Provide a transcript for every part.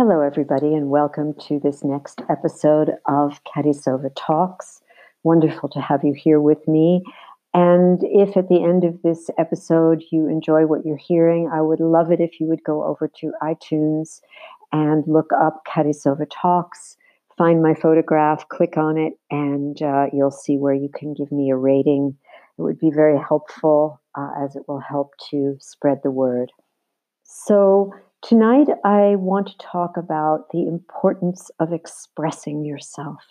Hello, everybody, and welcome to this next episode of Katisova Talks. Wonderful to have you here with me. And if at the end of this episode you enjoy what you're hearing, I would love it if you would go over to iTunes and look up Katisova Talks, find my photograph, click on it, and uh, you'll see where you can give me a rating. It would be very helpful uh, as it will help to spread the word. So, Tonight, I want to talk about the importance of expressing yourself.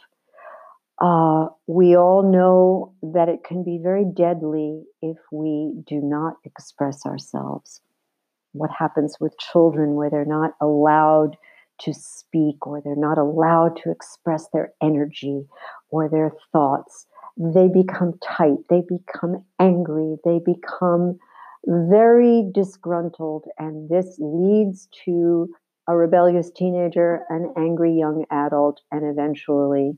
Uh, we all know that it can be very deadly if we do not express ourselves. What happens with children where they're not allowed to speak or they're not allowed to express their energy or their thoughts? They become tight, they become angry, they become very disgruntled, and this leads to a rebellious teenager, an angry young adult, and eventually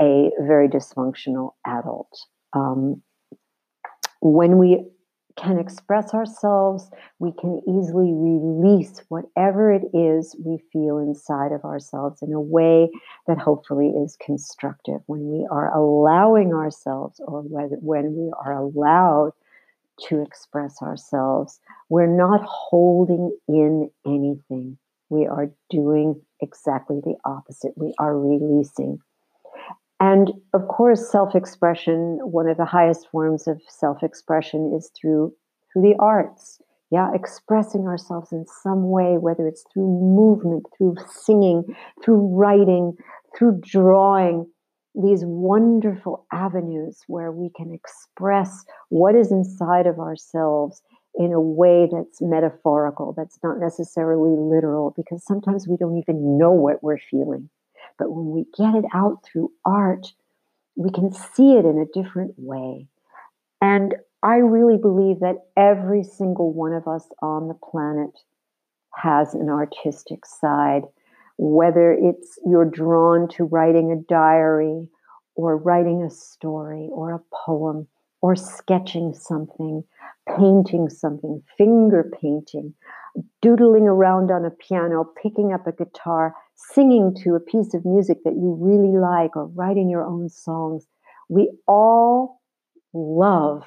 a very dysfunctional adult. Um, when we can express ourselves, we can easily release whatever it is we feel inside of ourselves in a way that hopefully is constructive. When we are allowing ourselves, or when we are allowed to express ourselves. We're not holding in anything. We are doing exactly the opposite. We are releasing. And of course, self expression, one of the highest forms of self expression is through, through the arts. Yeah, expressing ourselves in some way, whether it's through movement, through singing, through writing, through drawing, these wonderful avenues where we can express what is inside of ourselves in a way that's metaphorical, that's not necessarily literal, because sometimes we don't even know what we're feeling. But when we get it out through art, we can see it in a different way. And I really believe that every single one of us on the planet has an artistic side whether it's you're drawn to writing a diary or writing a story or a poem or sketching something, painting something, finger painting, doodling around on a piano, picking up a guitar, singing to a piece of music that you really like, or writing your own songs. We all love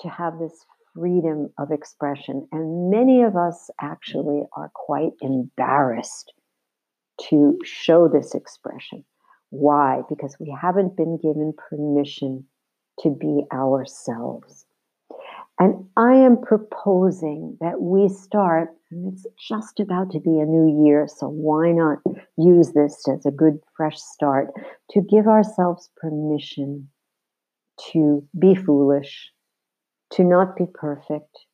to have this freedom of expression. And many of us actually are quite embarrassed to show this expression. Why? Because we haven't been given permission to be ourselves. And I am proposing that we start, and it's just about to be a new year, so why not use this as a good fresh start to give ourselves permission to be foolish, to not be perfect,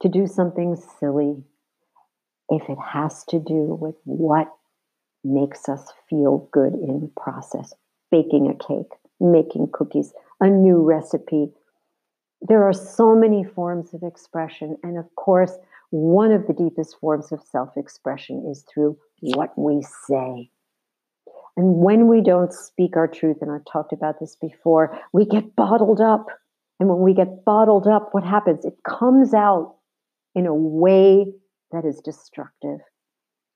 to do something silly, if it has to do with what makes us feel good in the process. Baking a cake, making cookies, a new recipe. There are so many forms of expression. And of course, one of the deepest forms of self expression is through what we say. And when we don't speak our truth, and I've talked about this before, we get bottled up. And when we get bottled up, what happens? It comes out in a way that is destructive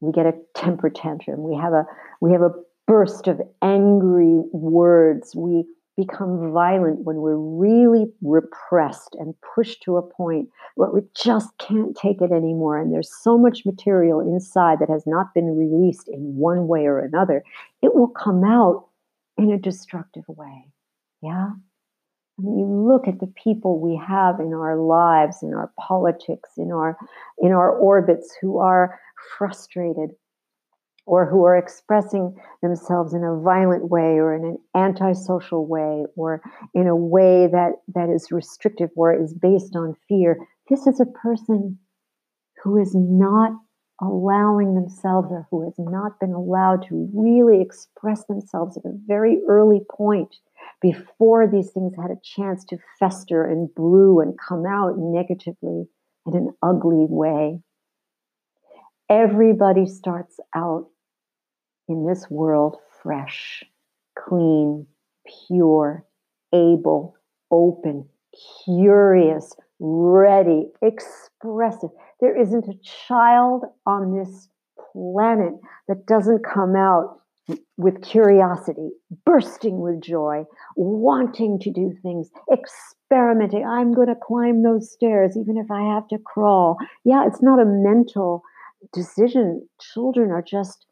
we get a temper tantrum. We have a we have a burst of angry words. We become violent when we're really repressed and pushed to a point where we just can't take it anymore. And there's so much material inside that has not been released in one way or another. It will come out in a destructive way. Yeah Mean, you look at the people we have in our lives, in our politics, in our in our orbits who are frustrated or who are expressing themselves in a violent way or in an antisocial way or in a way that, that is restrictive or is based on fear. This is a person who is not allowing themselves or who has not been allowed to really express themselves at a very early point before these things had a chance to fester and brew and come out negatively in an ugly way. Everybody starts out in this world fresh, clean, pure, able, open, curious, ready, expressive. There isn't a child on this planet that doesn't come out with curiosity, bursting with joy, wanting to do things, experimenting. I'm going to climb those stairs, even if I have to crawl. Yeah, it's not a mental decision. Children are just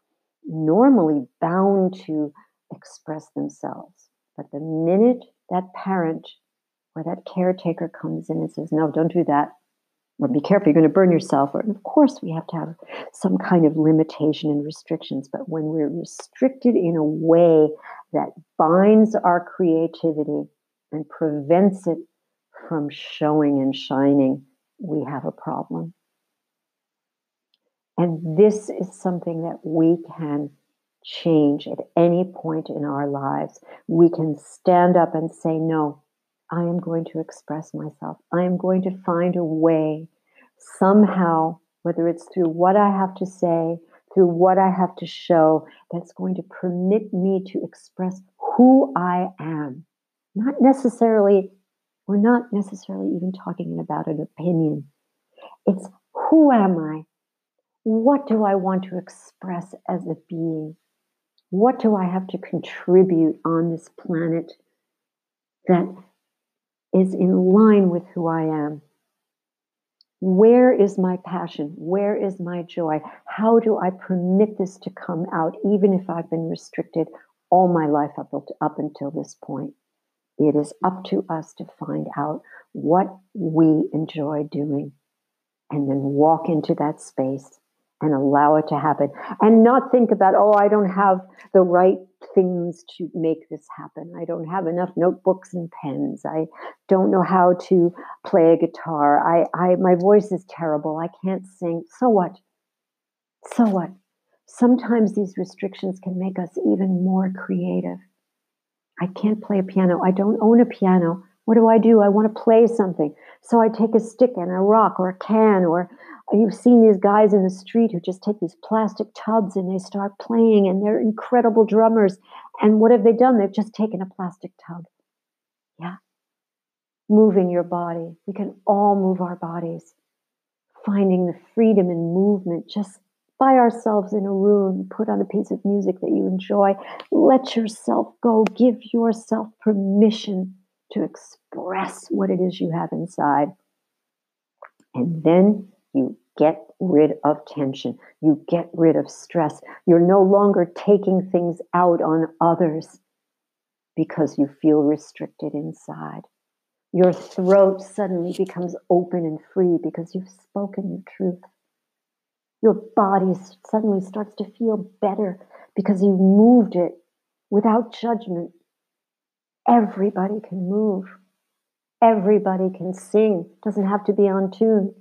normally bound to express themselves. But the minute that parent or that caretaker comes in and says, No, don't do that, or be careful, you're going to burn yourself. Or, of course, we have to have some kind of limitation and restrictions. But when we're restricted in a way that binds our creativity and prevents it from showing and shining, we have a problem. And this is something that we can change at any point in our lives. We can stand up and say, No, I am going to express myself. I am going to find a way somehow, whether it's through what I have to say, through what I have to show, that's going to permit me to express who I am. Not necessarily, we're not necessarily even talking about an opinion. It's who am I? What do I want to express as a being? What do I have to contribute on this planet that is in line with who I am. Where is my passion? Where is my joy? How do I permit this to come out, even if I've been restricted all my life up, up until this point? It is up to us to find out what we enjoy doing and then walk into that space and allow it to happen and not think about, oh, I don't have the right things to make this happen. I don't have enough notebooks and pens. I don't know how to play a guitar. I, I my voice is terrible. I can't sing. So what? So what? Sometimes these restrictions can make us even more creative. I can't play a piano. I don't own a piano. What do I do? I want to play something. So I take a stick and a rock or a can or You've seen these guys in the street who just take these plastic tubs and they start playing, and they're incredible drummers. And what have they done? They've just taken a plastic tub. Yeah. Moving your body. We can all move our bodies. Finding the freedom and movement just by ourselves in a room, put on a piece of music that you enjoy. Let yourself go. Give yourself permission to express what it is you have inside. And then you get rid of tension. You get rid of stress. You're no longer taking things out on others because you feel restricted inside. Your throat suddenly becomes open and free because you've spoken your truth. Your body suddenly starts to feel better because you moved it without judgment. Everybody can move. Everybody can sing. Doesn't have to be on tune.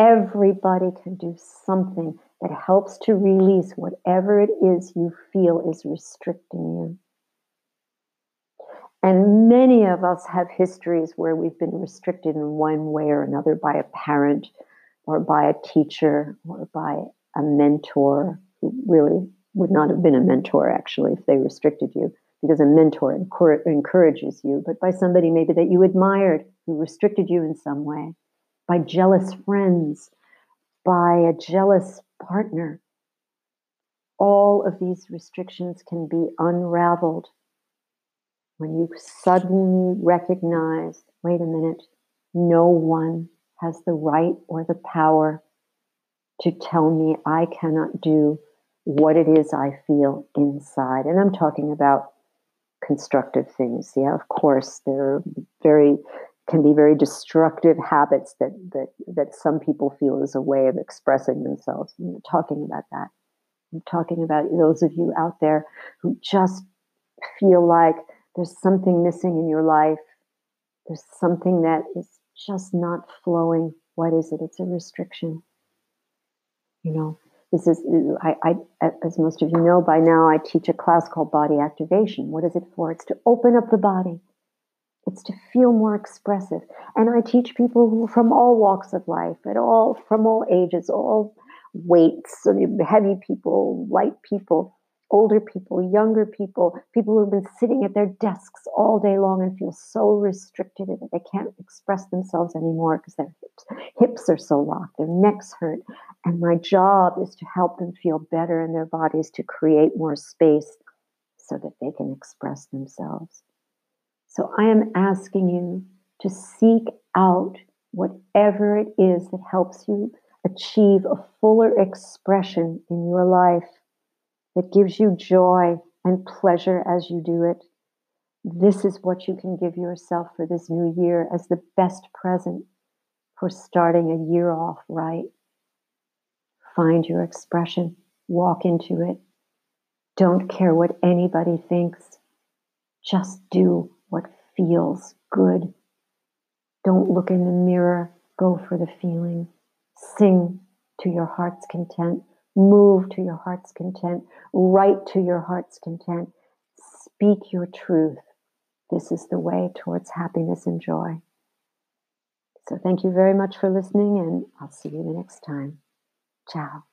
Everybody can do something that helps to release whatever it is you feel is restricting you. And many of us have histories where we've been restricted in one way or another by a parent or by a teacher or by a mentor who really would not have been a mentor actually if they restricted you because a mentor encourages you, but by somebody maybe that you admired who restricted you in some way by jealous friends, by a jealous partner. All of these restrictions can be unraveled when you suddenly recognize wait a minute, no one has the right or the power to tell me I cannot do what it is I feel inside. And I'm talking about constructive things. Yeah, of course, there are very can be very destructive habits that that that some people feel is a way of expressing themselves. Talking about that. I'm talking about those of you out there who just feel like there's something missing in your life. There's something that is just not flowing. What is it? It's a restriction. You know, this is I, I as most of you know by now, I teach a class called body activation. What is it for? It's to open up the body it's to feel more expressive. And I teach people from all walks of life, at all, from all ages, all weights, heavy people, light people, older people, younger people, people who have been sitting at their desks all day long and feel so restricted that they can't express themselves anymore because their hips, hips are so locked, their necks hurt. And my job is to help them feel better in their bodies, to create more space so that they can express themselves. So I am asking you to seek out whatever it is that helps you achieve a fuller expression in your life that gives you joy and pleasure as you do it. This is what you can give yourself for this new year as the best present for starting a year off right. Find your expression, walk into it. Don't care what anybody thinks. Just do feels good. Don't look in the mirror, go for the feeling. Sing to your heart's content. Move to your heart's content. Write to your heart's content. Speak your truth. This is the way towards happiness and joy. So, thank you very much for listening, and I'll see you the next time. Ciao.